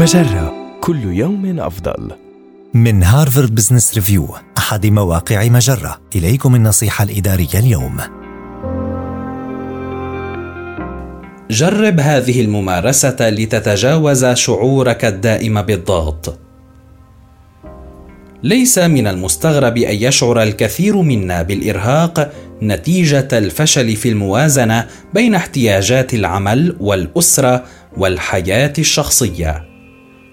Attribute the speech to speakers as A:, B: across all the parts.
A: مجرة كل يوم أفضل.
B: من هارفارد بزنس ريفيو أحد مواقع مجرة إليكم النصيحة الإدارية اليوم
C: جرب هذه الممارسة لتتجاوز شعورك الدائم بالضغط. ليس من المستغرب أن يشعر الكثير منا بالإرهاق نتيجة الفشل في الموازنة بين احتياجات العمل والأسرة والحياة الشخصية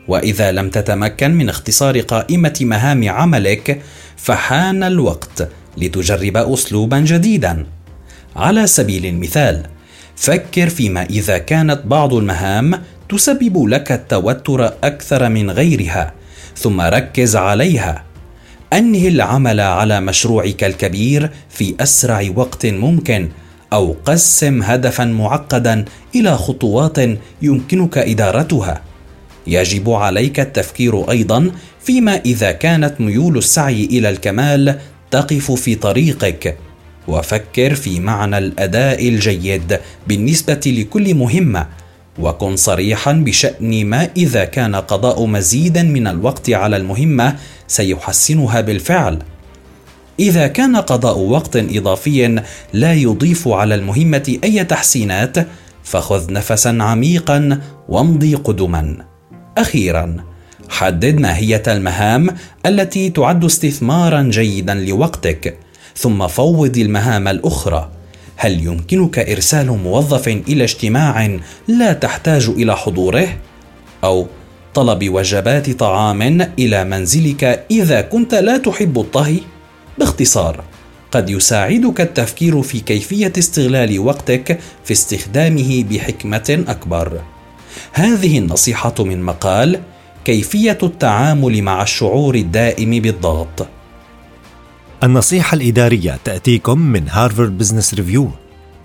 C: وإذا لم تتمكن من اختصار قائمة مهام عملك فحان الوقت لتجرب اسلوبا جديدا. على سبيل المثال فكر فيما إذا كانت بعض المهام تسبب لك التوتر أكثر من غيرها ثم ركز عليها. أنهي العمل على مشروعك الكبير في أسرع وقت ممكن أو قسم هدفا معقدا إلى خطوات يمكنك إدارتها. يجب عليك التفكير أيضا فيما إذا كانت ميول السعي إلى الكمال تقف في طريقك. وفكر في معنى الأداء الجيد بالنسبة لكل مهمه وكن صريحا بشأن ما إذا كان قضاء مزيد من الوقت على المهمة سيحسنها بالفعل. إذا كان قضاء وقت إضافي لا يضيف على المهمة أي تحسينات فخذ نفسا عميقا وامضي قدما. أخيرا. حدد ماهيه المهام التي تعد استثمارا جيدا لوقتك. ثم فوض المهام الأخرى. هل يمكنك إرسال موظف إلى اجتماع لا تحتاج إلى حضوره؟ أو طلب وجبات طعام إلى منزلك إذا كنت لا تحب الطهي؟ باختصار قد يساعدك التفكير في كيفية استغلال وقتك في استخدامه بحكمة أكبر. هذه النصيحة من مقال كيفية التعامل مع الشعور الدائم بالضغط
B: النصيحة الإدارية تأتيكم من هارفارد بزنس ريفيو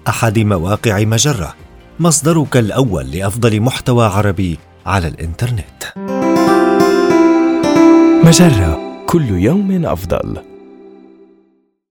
B: أحد مواقع مجرة مصدرك الأول لأفضل محتوى عربي على الإنترنت
A: مجرة كل يوم أفضل.